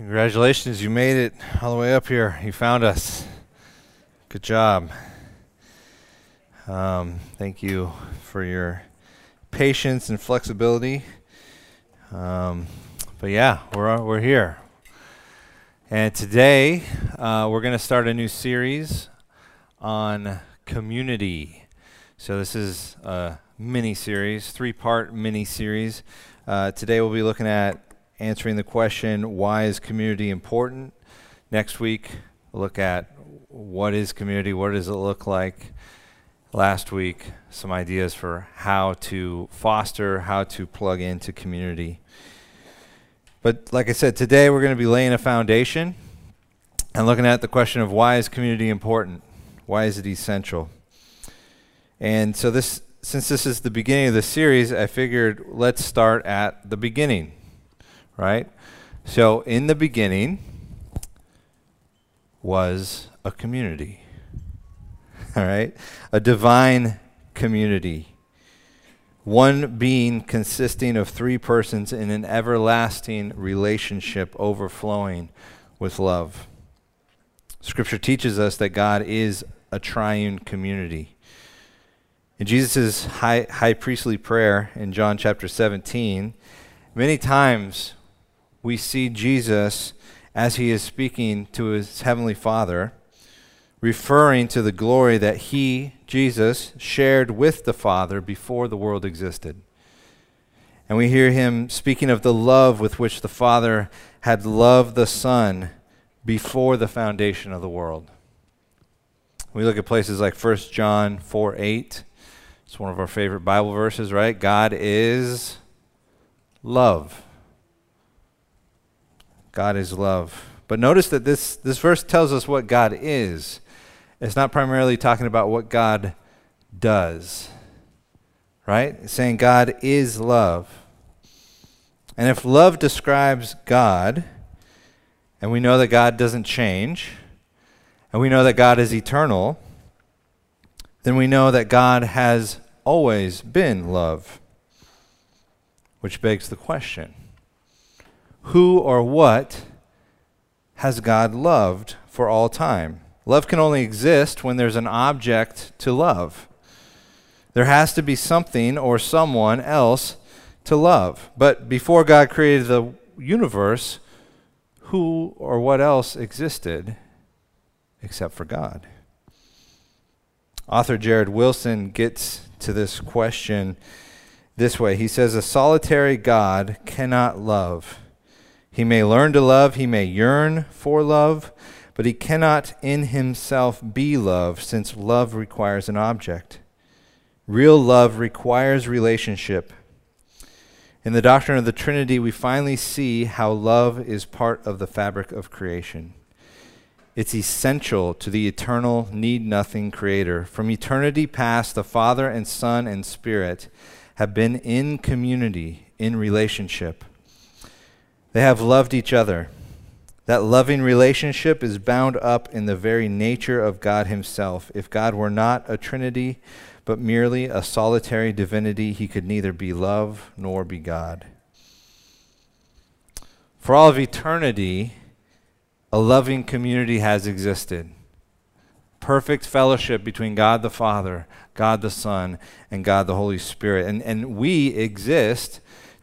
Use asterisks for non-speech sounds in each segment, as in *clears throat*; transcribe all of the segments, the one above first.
Congratulations, you made it all the way up here. You found us. Good job. Um, thank you for your patience and flexibility. Um, but yeah, we're, we're here. And today uh, we're going to start a new series on community. So this is a mini series, three part mini series. Uh, today we'll be looking at answering the question, why is community important? Next week, look at what is community, what does it look like? Last week, some ideas for how to foster, how to plug into community. But like I said, today we're going to be laying a foundation and looking at the question of why is community important? Why is it essential? And so this since this is the beginning of the series, I figured let's start at the beginning right? So, in the beginning was a community, *laughs* all right? A divine community. One being consisting of three persons in an everlasting relationship overflowing with love. Scripture teaches us that God is a triune community. In Jesus' high, high priestly prayer in John chapter 17, many times we see Jesus as he is speaking to his heavenly Father, referring to the glory that he, Jesus, shared with the Father before the world existed. And we hear him speaking of the love with which the Father had loved the Son before the foundation of the world. We look at places like 1 John 4 8. It's one of our favorite Bible verses, right? God is love. God is love. But notice that this, this verse tells us what God is. It's not primarily talking about what God does, right? It's saying God is love. And if love describes God, and we know that God doesn't change, and we know that God is eternal, then we know that God has always been love. Which begs the question who or what has God loved for all time? Love can only exist when there's an object to love. There has to be something or someone else to love. But before God created the universe, who or what else existed except for God? Author Jared Wilson gets to this question this way. He says, A solitary God cannot love he may learn to love, he may yearn for love, but he cannot in himself be love, since love requires an object. Real love requires relationship. In the doctrine of the Trinity, we finally see how love is part of the fabric of creation. It's essential to the eternal, need nothing creator. From eternity past, the Father and Son and Spirit have been in community, in relationship. They have loved each other. That loving relationship is bound up in the very nature of God Himself. If God were not a Trinity, but merely a solitary divinity, He could neither be love nor be God. For all of eternity, a loving community has existed. Perfect fellowship between God the Father, God the Son, and God the Holy Spirit. And, and we exist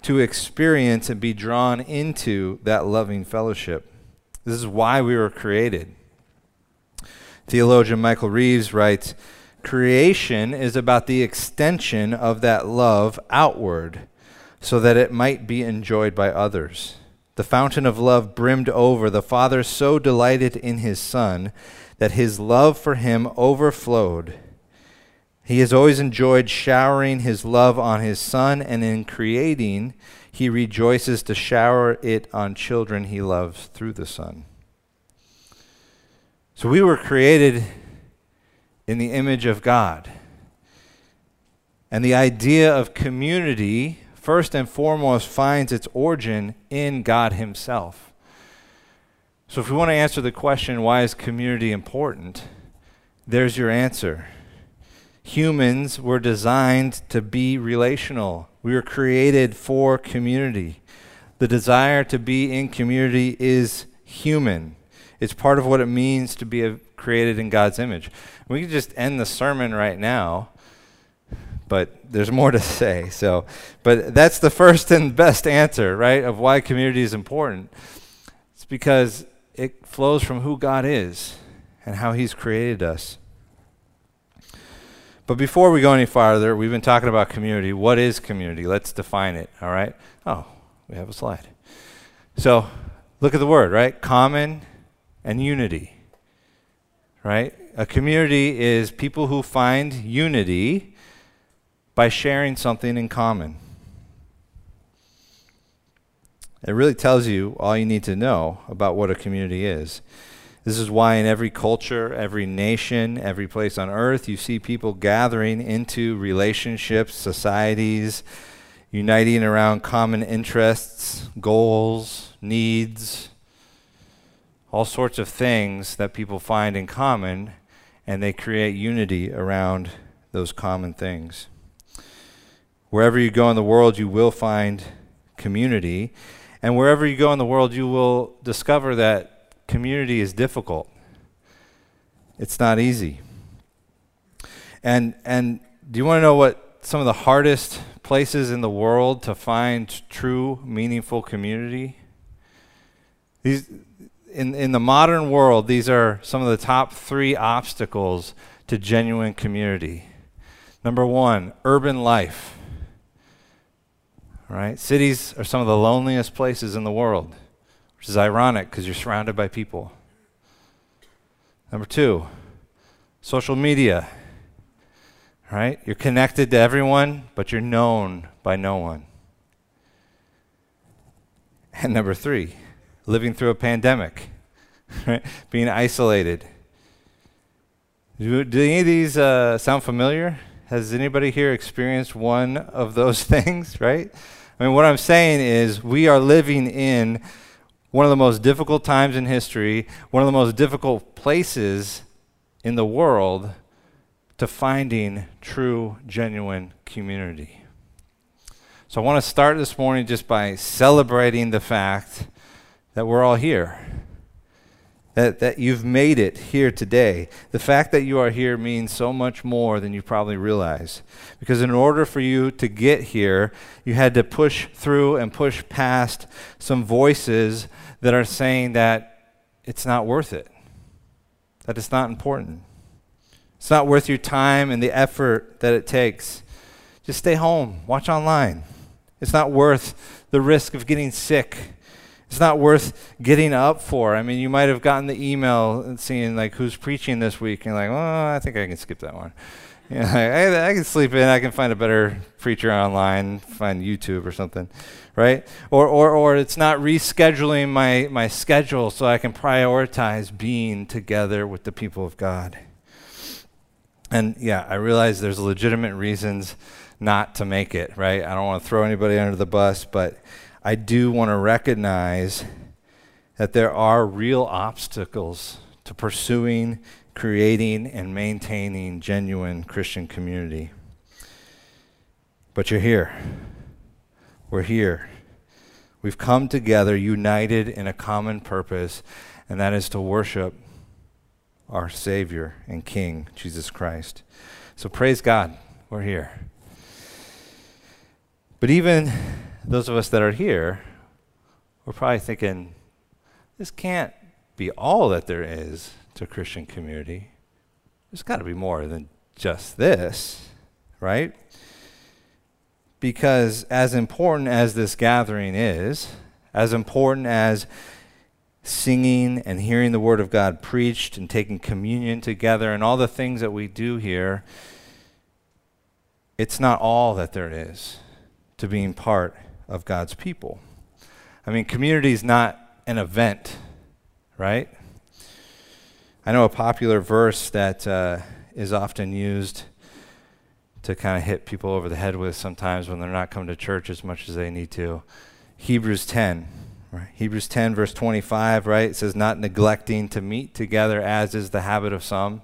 to experience and be drawn into that loving fellowship. This is why we were created. Theologian Michael Reeves writes Creation is about the extension of that love outward so that it might be enjoyed by others. The fountain of love brimmed over. The Father so delighted in his Son that his love for him overflowed he has always enjoyed showering his love on his Son, and in creating, he rejoices to shower it on children he loves through the Son. So we were created in the image of God. And the idea of community, first and foremost, finds its origin in God Himself. So if we want to answer the question, why is community important? There's your answer humans were designed to be relational. We were created for community. The desire to be in community is human. It's part of what it means to be a, created in God's image. We could just end the sermon right now, but there's more to *laughs* say. So, but that's the first and best answer, right, of why community is important. It's because it flows from who God is and how He's created us. But before we go any farther, we've been talking about community. What is community? Let's define it, all right? Oh, we have a slide. So, look at the word, right? Common and unity, right? A community is people who find unity by sharing something in common. It really tells you all you need to know about what a community is. This is why in every culture, every nation, every place on earth, you see people gathering into relationships, societies, uniting around common interests, goals, needs, all sorts of things that people find in common, and they create unity around those common things. Wherever you go in the world, you will find community. And wherever you go in the world, you will discover that community is difficult. It's not easy. And and do you want to know what some of the hardest places in the world to find true meaningful community? These in in the modern world, these are some of the top 3 obstacles to genuine community. Number 1, urban life. Right? Cities are some of the loneliest places in the world which is ironic because you're surrounded by people. Number two, social media. Right? You're connected to everyone, but you're known by no one. *laughs* And number three, living through a pandemic, *laughs* right? being isolated. Do, do any of these uh, sound familiar? Has anybody here experienced one of those *laughs* things, right? I mean, what I'm saying is we are living in one of the most difficult times in history, one of the most difficult places in the world to finding true, genuine community. So I want to start this morning just by celebrating the fact that we're all here that, that you've made it here today. The fact that you are here means so much more than you probably realize. Because in order for you to get here, you had to push through and push past some voices that are saying that it's not worth it, that it's not important. It's not worth your time and the effort that it takes. Just stay home, watch online. It's not worth the risk of getting sick it's not worth getting up for. I mean, you might have gotten the email and seeing like who's preaching this week, and like, oh, I think I can skip that one. Know, I, I, can sleep in. I can find a better preacher online, find YouTube or something, right? Or, or, or it's not rescheduling my, my schedule so I can prioritize being together with the people of God. And yeah, I realize there's legitimate reasons not to make it, right? I don't want to throw anybody under the bus, but I do want to recognize that there are real obstacles to pursuing, creating, and maintaining genuine Christian community. But you're here. We're here. We've come together united in a common purpose, and that is to worship our Savior and King, Jesus Christ. So praise God, we're here. But even those of us that are here, we're probably thinking, this can't be all that there is to Christian community. There's got to be more than just this, right? Because as important as this gathering is, as important as singing and hearing the Word of God preached and taking communion together and all the things that we do here, it's not all that there is to being part of God's people. I mean, community is not an event, right? I know a popular verse that uh, is often used to kind of hit people over the head with sometimes when they're not coming to church as much as they need to. Hebrews 10, right? Hebrews 10, verse 25, right? It says, Not neglecting to meet together as is the habit of some.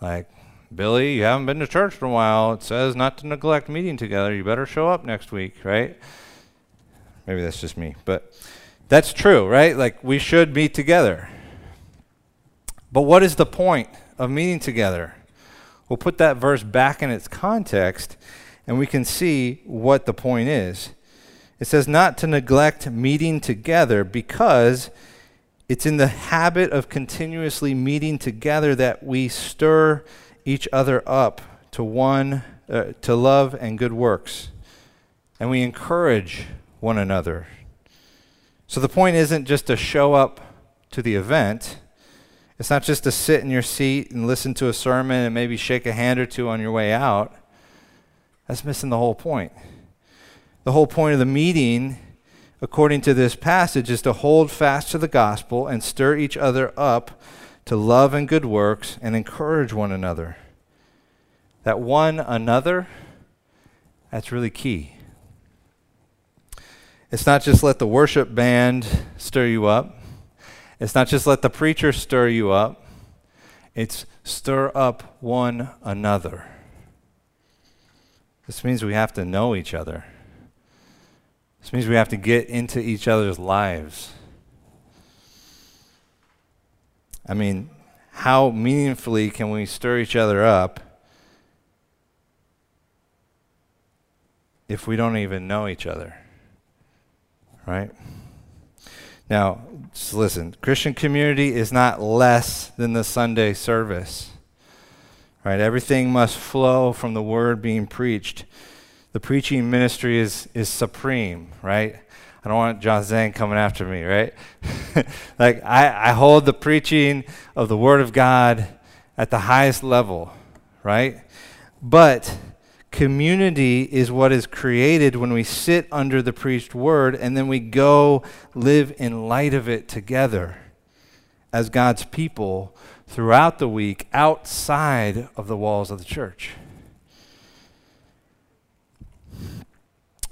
Like, Billy, you haven't been to church for a while. It says not to neglect meeting together. You better show up next week, right? Maybe that's just me, but that's true, right? Like we should meet together. But what is the point of meeting together? We'll put that verse back in its context and we can see what the point is. It says not to neglect meeting together because it's in the habit of continuously meeting together that we stir each other up to one uh, to love and good works and we encourage one another. So the point isn't just to show up to the event. It's not just to sit in your seat and listen to a sermon and maybe shake a hand or two on your way out. That's missing the whole point. The whole point of the meeting, according to this passage, is to hold fast to the gospel and stir each other up to love and good works and encourage one another. That one another, that's really key. It's not just let the worship band stir you up. It's not just let the preacher stir you up. It's stir up one another. This means we have to know each other. This means we have to get into each other's lives. I mean, how meaningfully can we stir each other up if we don't even know each other? right? Now, just listen Christian community is not less than the Sunday service, right? Everything must flow from the word being preached. The preaching ministry is, is supreme, right? I don't want John Zhang coming after me, right? *laughs* like, I, I hold the preaching of the Word of God at the highest level, right? But Community is what is created when we sit under the preached word and then we go live in light of it together as God's people throughout the week outside of the walls of the church.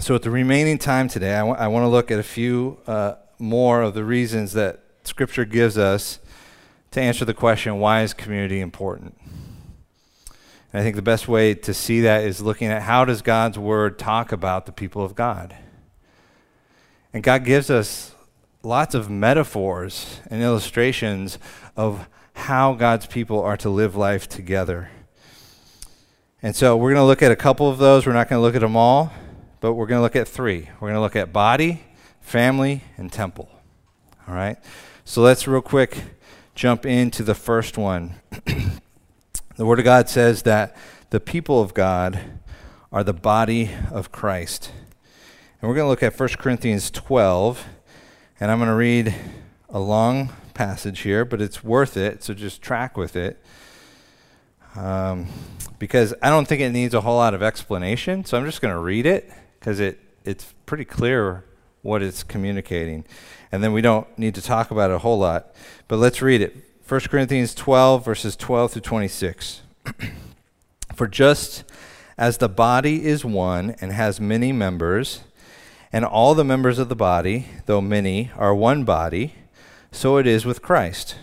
So, at the remaining time today, I, w- I want to look at a few uh, more of the reasons that Scripture gives us to answer the question why is community important? And I think the best way to see that is looking at how does God's word talk about the people of God? And God gives us lots of metaphors and illustrations of how God's people are to live life together. And so we're going to look at a couple of those. We're not going to look at them all, but we're going to look at three. We're going to look at body, family, and temple. All right? So let's real quick jump into the first one. *clears throat* The Word of God says that the people of God are the body of Christ. And we're going to look at 1 Corinthians 12, and I'm going to read a long passage here, but it's worth it, so just track with it. Um, because I don't think it needs a whole lot of explanation, so I'm just going to read it because it, it's pretty clear what it's communicating. And then we don't need to talk about it a whole lot. But let's read it. 1 Corinthians 12, verses 12 through 26. *clears throat* For just as the body is one and has many members, and all the members of the body, though many, are one body, so it is with Christ.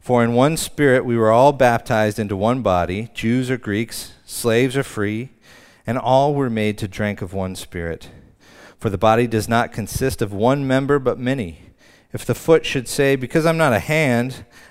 For in one spirit we were all baptized into one body, Jews or Greeks, slaves or free, and all were made to drink of one spirit. For the body does not consist of one member, but many. If the foot should say, Because I'm not a hand,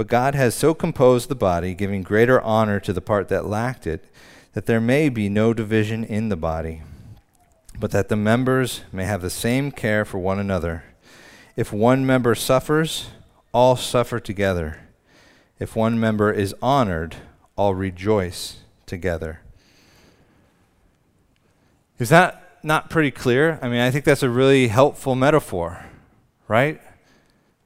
But God has so composed the body, giving greater honor to the part that lacked it, that there may be no division in the body, but that the members may have the same care for one another. if one member suffers, all suffer together. If one member is honored, all rejoice together. Is that not pretty clear? I mean, I think that's a really helpful metaphor, right?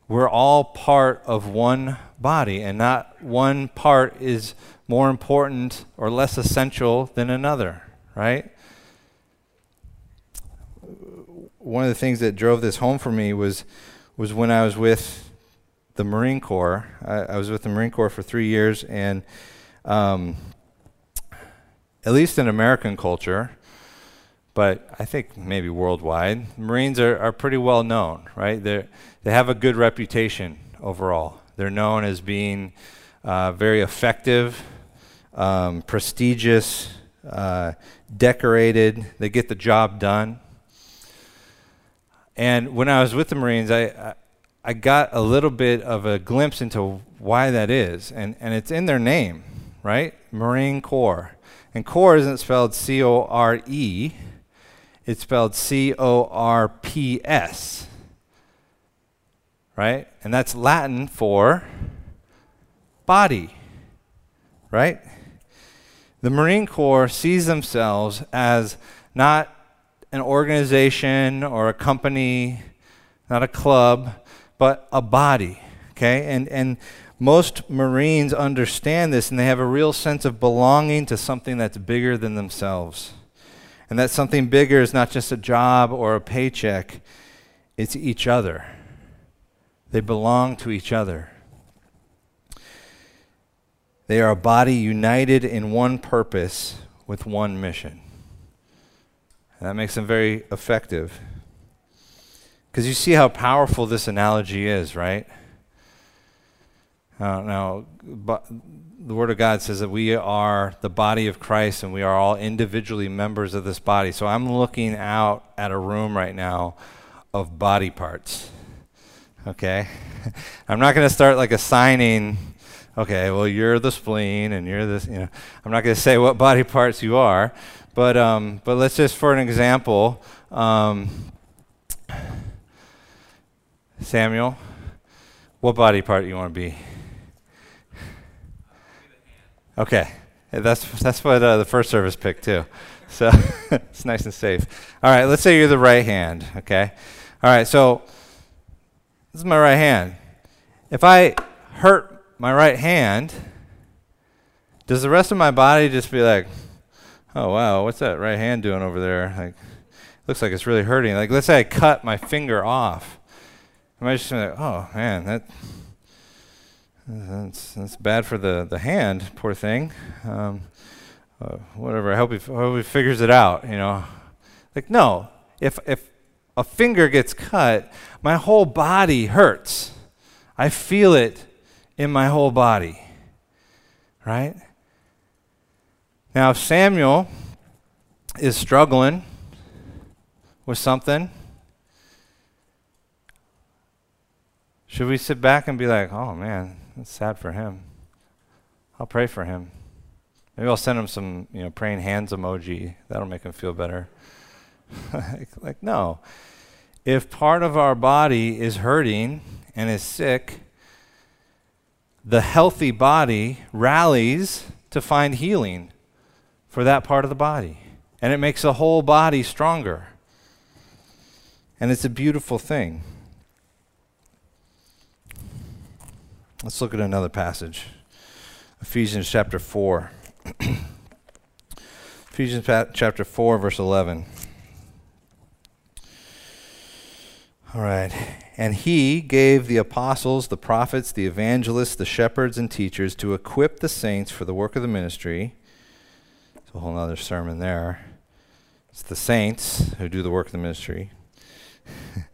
We're all part of one body, and not one part is more important or less essential than another, right? One of the things that drove this home for me was was when I was with the Marine Corps. I, I was with the Marine Corps for three years, and um, at least in American culture, but I think maybe worldwide, Marines are, are pretty well known, right? They they have a good reputation overall. They're known as being uh, very effective, um, prestigious, uh, decorated. They get the job done. And when I was with the Marines, I, I, I got a little bit of a glimpse into why that is. And, and it's in their name, right? Marine Corps. And Corps isn't spelled C O R E, it's spelled C O R P S. Right? And that's Latin for body. Right? The Marine Corps sees themselves as not an organization or a company, not a club, but a body. Okay? And, and most Marines understand this and they have a real sense of belonging to something that's bigger than themselves. And that something bigger is not just a job or a paycheck, it's each other. They belong to each other. They are a body united in one purpose with one mission. And that makes them very effective. Because you see how powerful this analogy is, right? Uh, now, but the Word of God says that we are the body of Christ and we are all individually members of this body. So I'm looking out at a room right now of body parts. Okay? *laughs* I'm not going to start like assigning, okay, well, you're the spleen and you're this, you know. I'm not going to say what body parts you are. But, um, but let's just, for an example, um, Samuel, what body part do you want to be? Okay, that's that's what uh, the first service picked too. So *laughs* it's nice and safe. All right, let's say you're the right hand. Okay, all right. So this is my right hand. If I hurt my right hand, does the rest of my body just be like, oh wow, what's that right hand doing over there? Like, looks like it's really hurting. Like, let's say I cut my finger off. Am I just like, oh man, that that's that's bad for the the hand, poor thing. Um, uh, whatever. I hope he, I hope he figures it out. You know, like no, if if a finger gets cut, my whole body hurts. I feel it in my whole body. Right? Now, if Samuel is struggling with something, should we sit back and be like, oh man, that's sad for him? I'll pray for him. Maybe I'll send him some, you know, praying hands emoji. That'll make him feel better. like, *laughs* like, no. If part of our body is hurting and is sick, the healthy body rallies to find healing for that part of the body. And it makes the whole body stronger. And it's a beautiful thing. Let's look at another passage Ephesians chapter 4. *clears throat* Ephesians chapter 4, verse 11. All right. And he gave the apostles, the prophets, the evangelists, the shepherds, and teachers to equip the saints for the work of the ministry It's a whole other sermon there. It's the saints who do the work of the ministry. *laughs*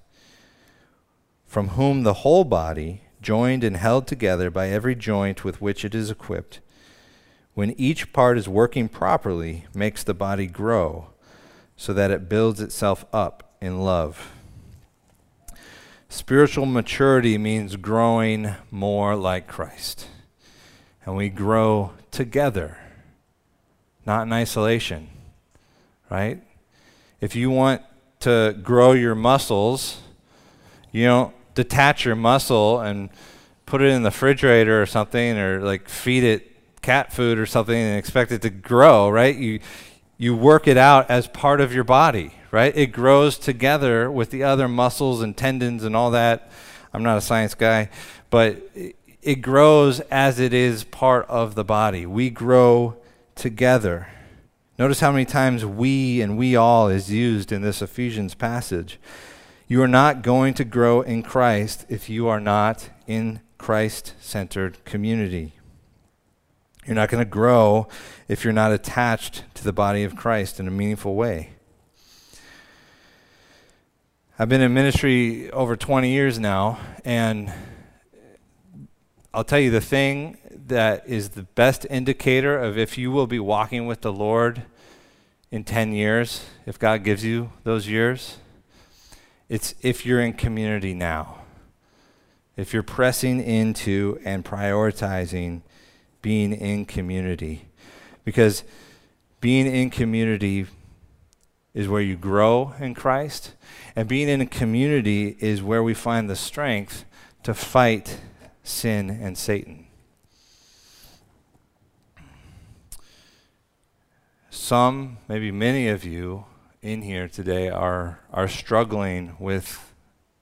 from whom the whole body, joined and held together by every joint with which it is equipped, when each part is working properly, makes the body grow so that it builds itself up in love. Spiritual maturity means growing more like Christ. And we grow together, not in isolation, right? If you want to grow your muscles, you don't detach your muscle and put it in the refrigerator or something or like feed it cat food or something and expect it to grow, right? You you work it out as part of your body, right? It grows together with the other muscles and tendons and all that. I'm not a science guy, but it, grows as it is part of the body. We grow together. Notice how many times we and we all is used in this Ephesians passage. You are not going to grow in Christ if you are not in Christ centered community. You're not going to grow if you're not attached to the body of Christ in a meaningful way. I've been in ministry over 20 years now, and I'll tell you the thing that is the best indicator of if you will be walking with the Lord in 10 years, if God gives you those years, it's if you're in community now. If you're pressing into and prioritizing being in community. Because being in community is where you grow in Christ, and being in a community is where we find the strength to fight sin and Satan. Some, maybe many of you, in here today are, are struggling with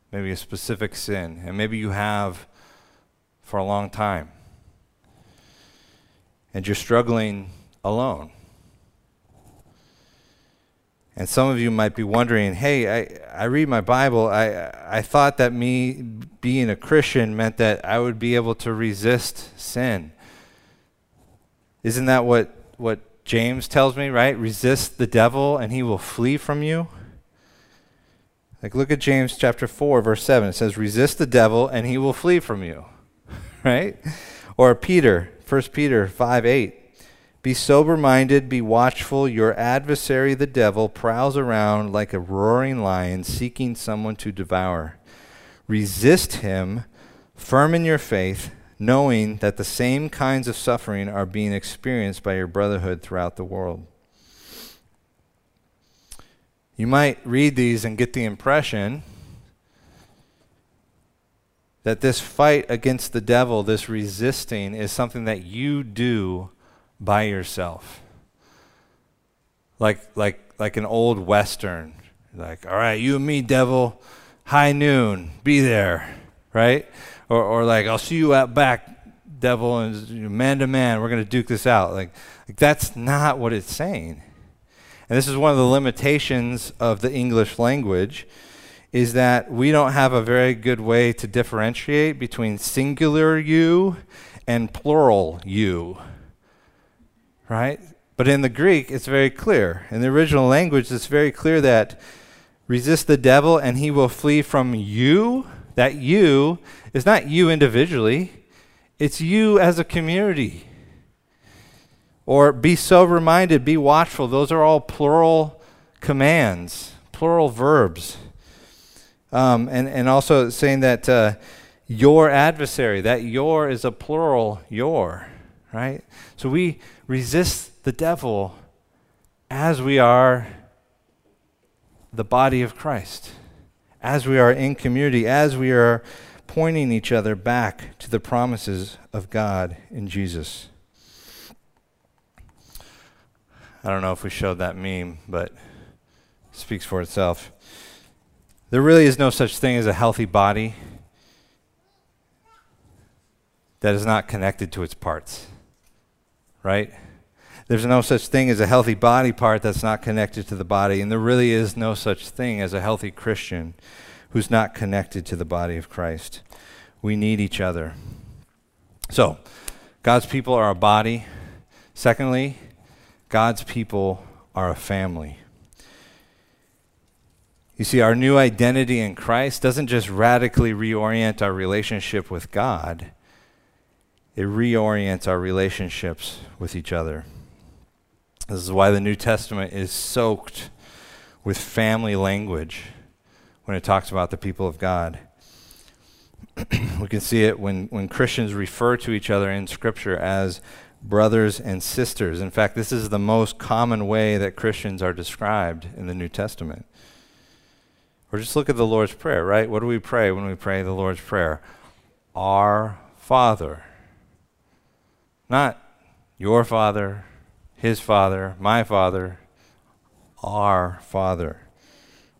maybe a specific sin, and maybe you have for a long time. And you're struggling alone. And some of you might be wondering, hey, I, I read my Bible. I, I thought that me being a Christian meant that I would be able to resist sin. Isn't that what, what James tells me, right? Resist the devil and he will flee from you. Like, look at James chapter 4, verse 7. It says, Resist the devil and he will flee from you, *laughs* right? Or Peter, 1 Peter 5 8. Be sober minded, be watchful. Your adversary, the devil, prowls around like a roaring lion seeking someone to devour. Resist him, firm in your faith knowing that the same kinds of suffering are being experienced by your brotherhood throughout the world. You might read these and get the impression that this fight against the devil, this resisting, is something that you do by yourself. Like, like, like an old Western. Like, all right, you and me, devil, high noon, be there, right? Or, or like I'll see you out back, devil, and man to man, we're going to duke this out. Like, like that's not what it's saying. And this is one of the limitations of the English language is that we don't have a very good way to differentiate between singular you and plural you. Right? But in the Greek, it's very clear. In the original language, it's very clear that resist the devil and he will flee from you. That you is not you individually, it's you as a community. Or be sober minded, be watchful. Those are all plural commands, plural verbs. Um, and, and also saying that uh, your adversary, that your is a plural your, right? So we resist the devil as we are the body of Christ, as we are in community, as we are pointing each other back to the promises of God in Jesus. I don't know if we showed that meme, but it speaks for itself. There really is no such thing as a healthy body that is not connected to its parts. Right? There's no such thing as a healthy body part that's not connected to the body, and there really is no such thing as a healthy Christian who's not connected to the body of Christ. We need each other. So, God's people are a body. Secondly, God's people are a family. You see, our new identity in Christ doesn't just radically reorient our relationship with God, it reorients our relationships with each other. This is why the New Testament is soaked with family language when it talks about the people of God. *clears throat* we can see it when, when Christians refer to each other in Scripture as brothers and sisters. In fact, this is the most common way that Christians are described in the New Testament. Or just look at the Lord's Prayer, right? What do we pray when we pray the Lord's Prayer? Our Father. Not your Father, His Father, my Father, our Father.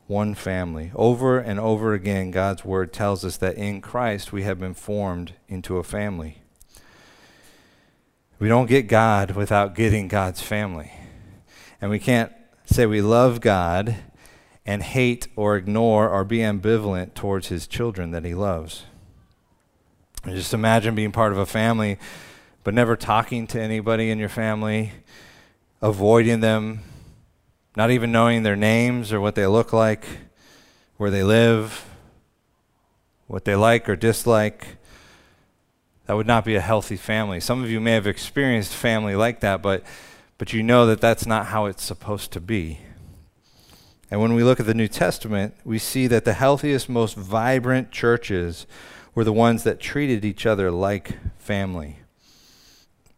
One family. Over and over again, God's Word tells us that in Christ we have been formed into a family. We don't get God without getting God's family. And we can't say we love God and hate or ignore or be ambivalent towards his children that he loves. And just imagine being part of a family, but never talking to anybody in your family, avoiding them, not even knowing their names or what they look like, where they live, what they like or dislike. That would not be a healthy family. Some of you may have experienced family like that, but, but you know that that's not how it's supposed to be. And when we look at the New Testament, we see that the healthiest, most vibrant churches were the ones that treated each other like family.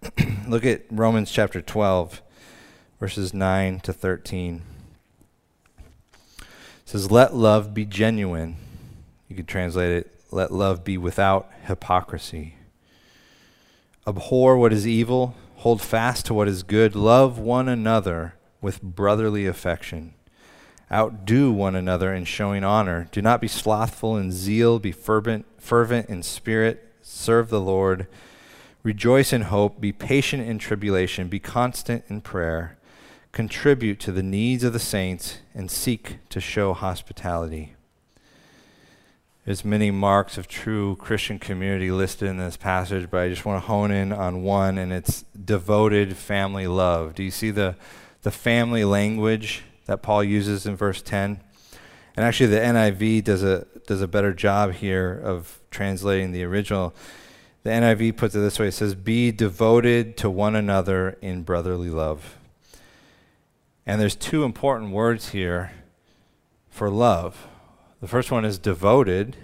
*clears throat* look at Romans chapter 12, verses 9 to 13. It says, Let love be genuine. You could translate it, let love be without hypocrisy. Abhor what is evil, hold fast to what is good, love one another with brotherly affection. Outdo one another in showing honor. Do not be slothful in zeal, be fervent, fervent in spirit, serve the Lord. Rejoice in hope, be patient in tribulation, be constant in prayer. Contribute to the needs of the saints and seek to show hospitality. There's many marks of true Christian community listed in this passage, but I just want to hone in on one, and it's devoted family love. Do you see the, the family language that Paul uses in verse 10? And actually, the NIV does a, does a better job here of translating the original. The NIV puts it this way it says, Be devoted to one another in brotherly love. And there's two important words here for love. The first one is devoted,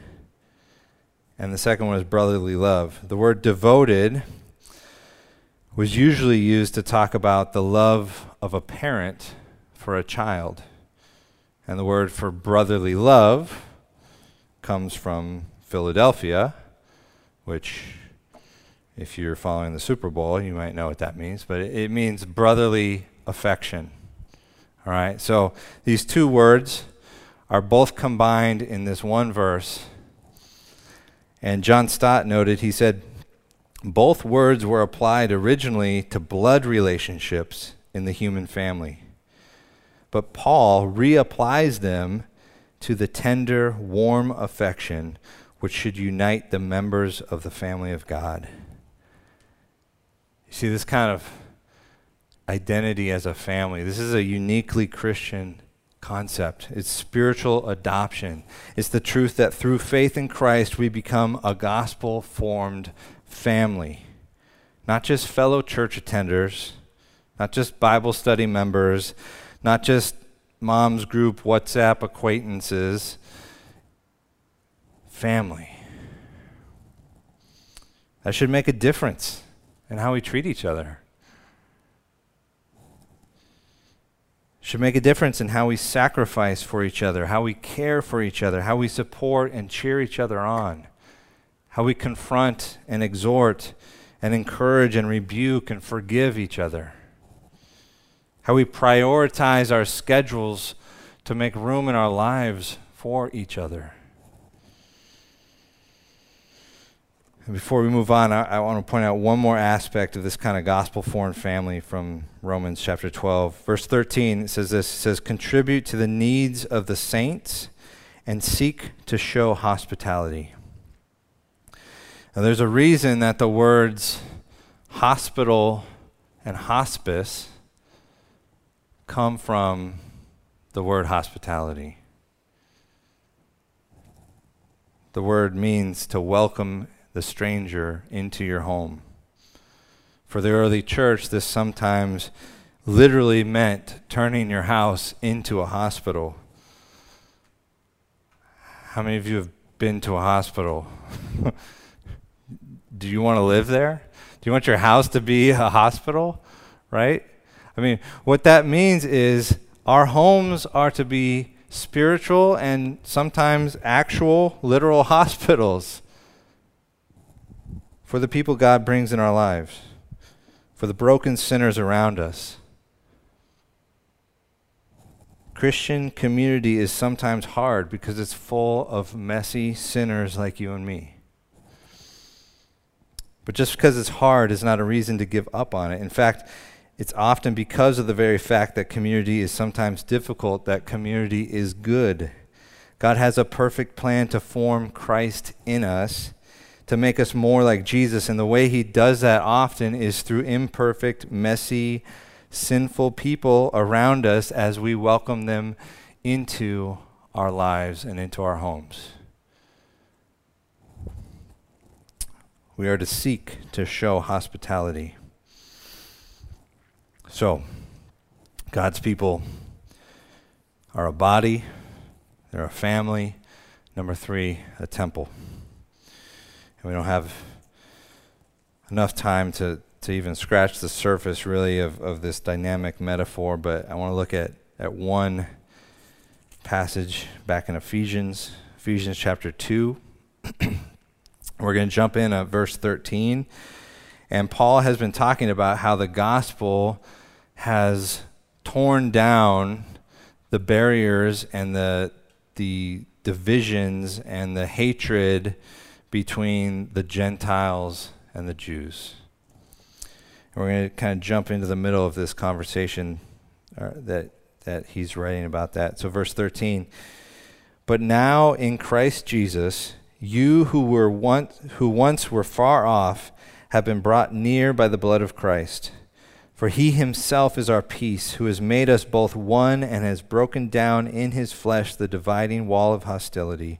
and the second one is brotherly love. The word devoted was usually used to talk about the love of a parent for a child. And the word for brotherly love comes from Philadelphia, which, if you're following the Super Bowl, you might know what that means, but it, means brotherly affection. All right, so these two words are both combined in this one verse. And John Stott noted, he said, both words were applied originally to blood relationships in the human family. But Paul reapplies them to the tender, warm affection which should unite the members of the family of God. You see, this kind of identity as a family, this is a uniquely Christian concept. It's spiritual adoption. It's the truth that through faith in Christ, we become a gospel formed family. Not just fellow church attenders, not just Bible study members, not just mom's group WhatsApp acquaintances. Family. That should make a difference in how we treat each other. Should make a difference in how we sacrifice for each other, how we care for each other, how we support and cheer each other on, how we confront and exhort and encourage and rebuke and forgive each other, how we prioritize our schedules to make room in our lives for each other. Before we move on, I, I, want to point out one more aspect of this kind of gospel formed family from Romans chapter 12. Verse 13 it says this it says, Contribute to the needs of the saints and seek to show hospitality. Now, there's a reason that the words hospital and hospice come from the word hospitality. the word means to welcome the stranger into your home. For the early church, this sometimes literally meant turning your house into a hospital. How many of you have been to a hospital? *laughs* Do you want to live there? Do you want your house to be a hospital? Right? I mean, what that means is our homes are to be spiritual and sometimes actual, literal *laughs* hospitals for the people God brings in our lives, for the broken sinners around us. Christian community is sometimes hard because it's full of messy sinners like you and me. But just because it's hard is not a reason to give up on it. In fact, it's often because of the very fact that community is sometimes difficult that community is good. God has a perfect plan to form Christ in us, to make us more like Jesus. And the way He does that often is through imperfect, messy, sinful people around us as we welcome them into our lives and into our homes. We are to seek to show hospitality. So, God's people are a body, they're a family. Number three, a temple. We don't have enough time to, to even scratch the surface, really, of, of this dynamic metaphor, but I want to look at, at one passage back in Ephesians, Ephesians chapter 2. *clears throat* We're going to jump in at verse 13. And Paul has been talking about how the gospel has torn down the barriers and the, the divisions and the hatred between the Gentiles and the Jews. And we're going to kind of jump into the middle of this conversation uh, that, that he's writing about that. So, verse 13. But now in Christ Jesus, you who were once, who once were far off have been brought near by the blood of Christ. For he himself is our peace, who has made us both one and has broken down in his flesh the dividing wall of hostility,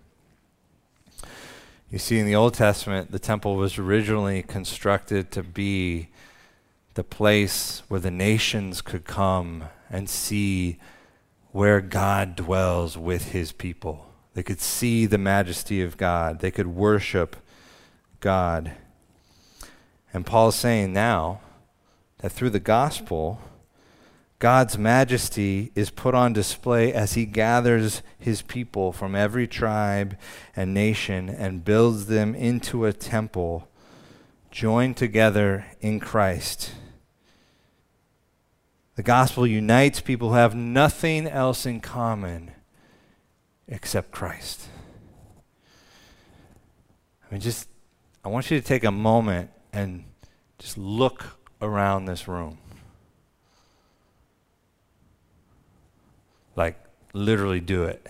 You see, in the Old Testament, the temple was originally constructed to be the place where the nations could come and see where God dwells with his people. They could see the majesty of God, they could worship God. And Paul is saying now that through the gospel, God's majesty is put on display as he gathers his people from every tribe and nation and builds them into a temple joined together in Christ. The gospel unites people who have nothing else in common except Christ. I mean, just, I want you to take a moment and just look around this room. Like, literally do it.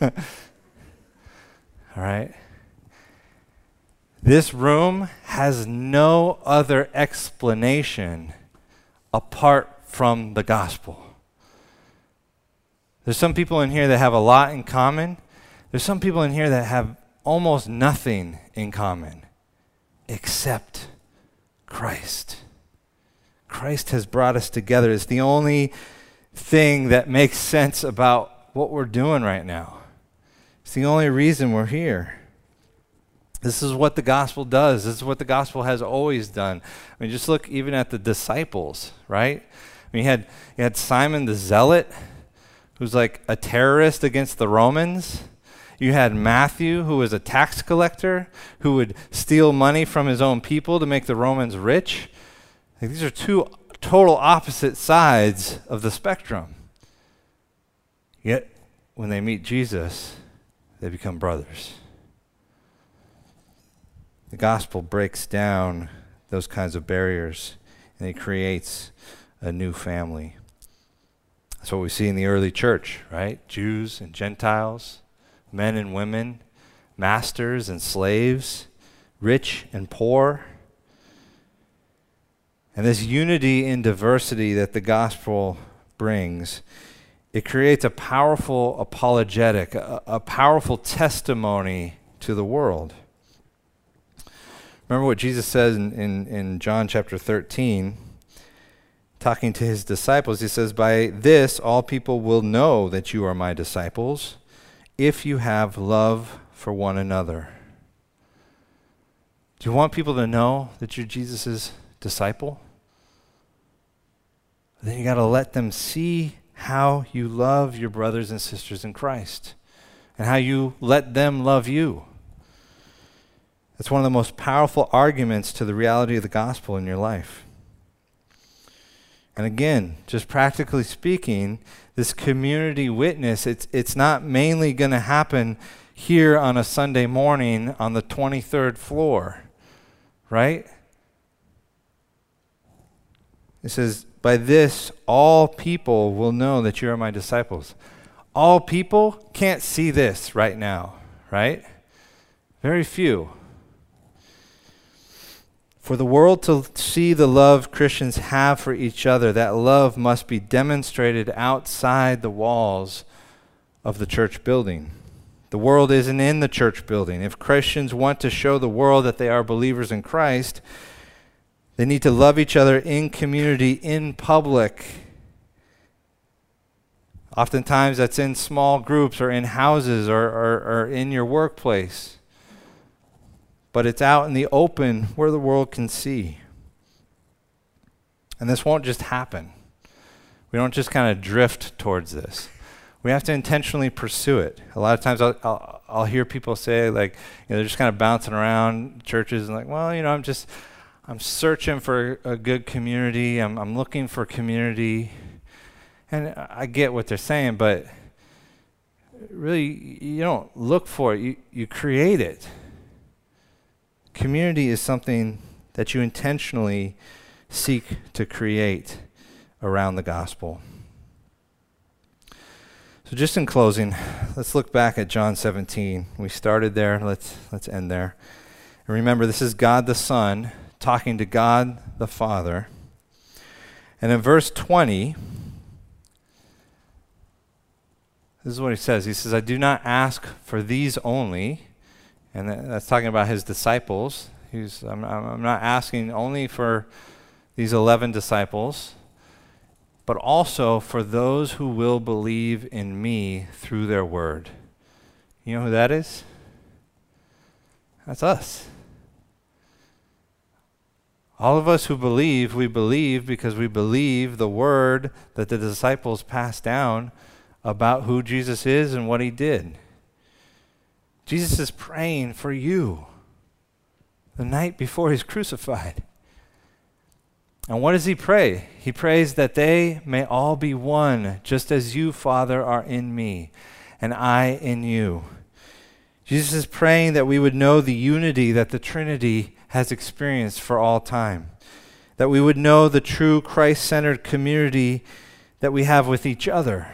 *laughs* All right? This room has no other explanation apart from the gospel. There's some people in here that have a lot in common. There's some people in here that have almost nothing in common except Christ. Christ has brought us together. It's the only thing that makes sense about what we're doing right now. It's the only reason we're here. This is what the gospel does. This is what the gospel has always done. I mean, just look even at the disciples, right? I mean, you had, you had Simon the Zealot, who's like a terrorist against the Romans. You had Matthew, who was a tax collector, who would steal money from his own people to make the Romans rich. Like, these are two total opposite sides of the spectrum. Yet, when they meet Jesus, they become brothers. The gospel breaks down those kinds of barriers and it creates a new family. That's what we see in the early church, right? Jews and Gentiles, men and women, masters and slaves, rich and poor. And this unity in diversity that the gospel brings, it creates a powerful apologetic, a, a powerful testimony to the world. Remember what Jesus says in, in, in John chapter 13, talking to his disciples. He says, By this all people will know that you are my disciples if you have love for one another. Do you want people to know that you're Jesus' disciple? Then you got to let them see how you love your brothers and sisters in Christ and how you let them love you. That's one of the most powerful arguments to the reality of the gospel in your life. And again, just practically speaking, this community witness, it's, it's not mainly going to happen here on a Sunday morning on the 23rd floor, right? It says, By this all people will know that you are my disciples. All people can't see this right now, right? Very few. For the world to see the love Christians have for each other, that love must be demonstrated outside the walls of the church building. The world isn't in the church building. If Christians want to show the world that they are believers in Christ, they need to love each other in community, in public. Oftentimes, that's in small groups or in houses or, or, or in your workplace but it's out in the open where the world can see. And this won't just happen. We don't just kind of drift towards this. We have to intentionally pursue it. A lot of times I'll, I'll, I'll hear people say, like, you know, they're just kind of bouncing around churches and, like, well, you know, I'm just, I'm searching for a good community. I'm, I'm looking for community. And I get what they're saying, but really, you don't look for it, you, you create it. Community is something that you intentionally seek to create around the gospel. So just in closing, let's look back at John 17. We started there, let's let's end there. And remember this is God the Son talking to God the Father. And in verse 20, this is what he says. He says, I do not ask for these only, and that's talking about his disciples. He's, I'm, I'm not asking only for these 11 disciples, but also for those who will believe in me through their word. You know who that is? That's us. All of us who believe, we believe because we believe the word that the disciples passed down about who Jesus is and what he did. Jesus is praying for you the night before he's crucified. And what does he pray? He prays that they may all be one, just as you, Father, are in me, and I in you. Jesus is praying that we would know the unity that the Trinity has experienced for all time, that we would know the true Christ centered community that we have with each other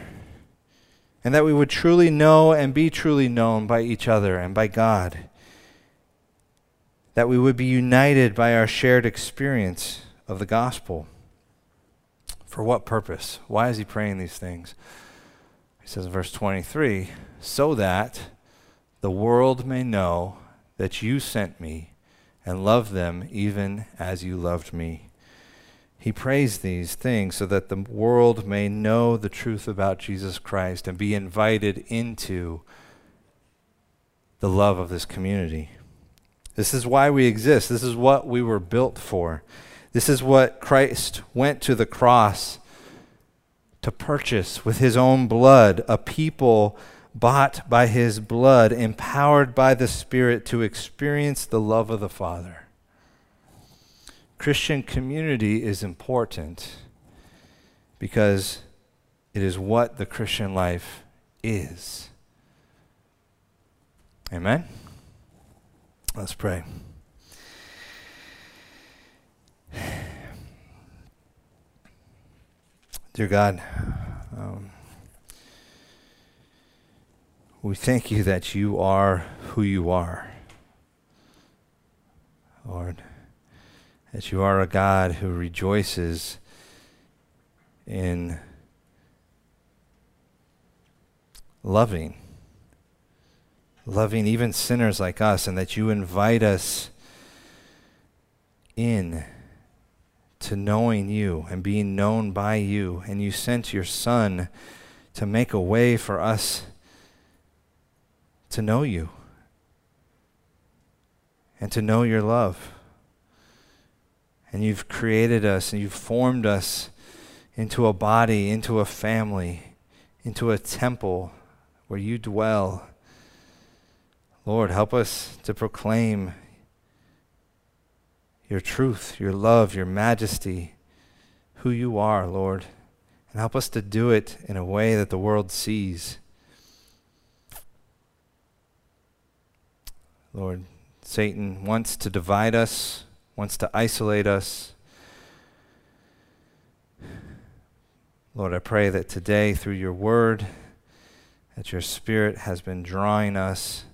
and that we would truly know and be truly known by each other and by God. That we would be united by our shared experience of the gospel. For what purpose? Why is he praying these things? He says in verse 23 so that the world may know that you sent me and love them even as you loved me. He prays these things so that the world may know the truth about Jesus Christ and be invited into the love of this community. This is why we exist. This is what we were built for. This is what Christ went to the cross to purchase with his own blood a people bought by his blood, empowered by the Spirit to experience the love of the Father. Christian community is important because it is what the Christian life is. Amen? Let's pray. *sighs* Dear God, um, we thank you that you are who you are. Lord, that you are a God who rejoices in loving loving even sinners like us, and that you invite us in to knowing you and being known by you. And you sent your Son to make a way for us to know you and to know your love. And you've created us and you've formed us into a body, into a family, into a temple where you dwell. Lord, help us to proclaim your truth, your love, your majesty, who you are, Lord. And help us to do it in a way that the world sees. Lord, Satan wants to divide us, wants to isolate us. Lord, I pray that today, through your word, that your spirit has been drawing us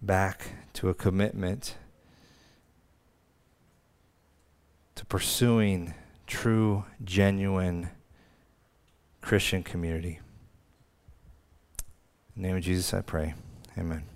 back to a commitment to pursuing true, genuine Christian community. In the name of Jesus, I pray. Amen.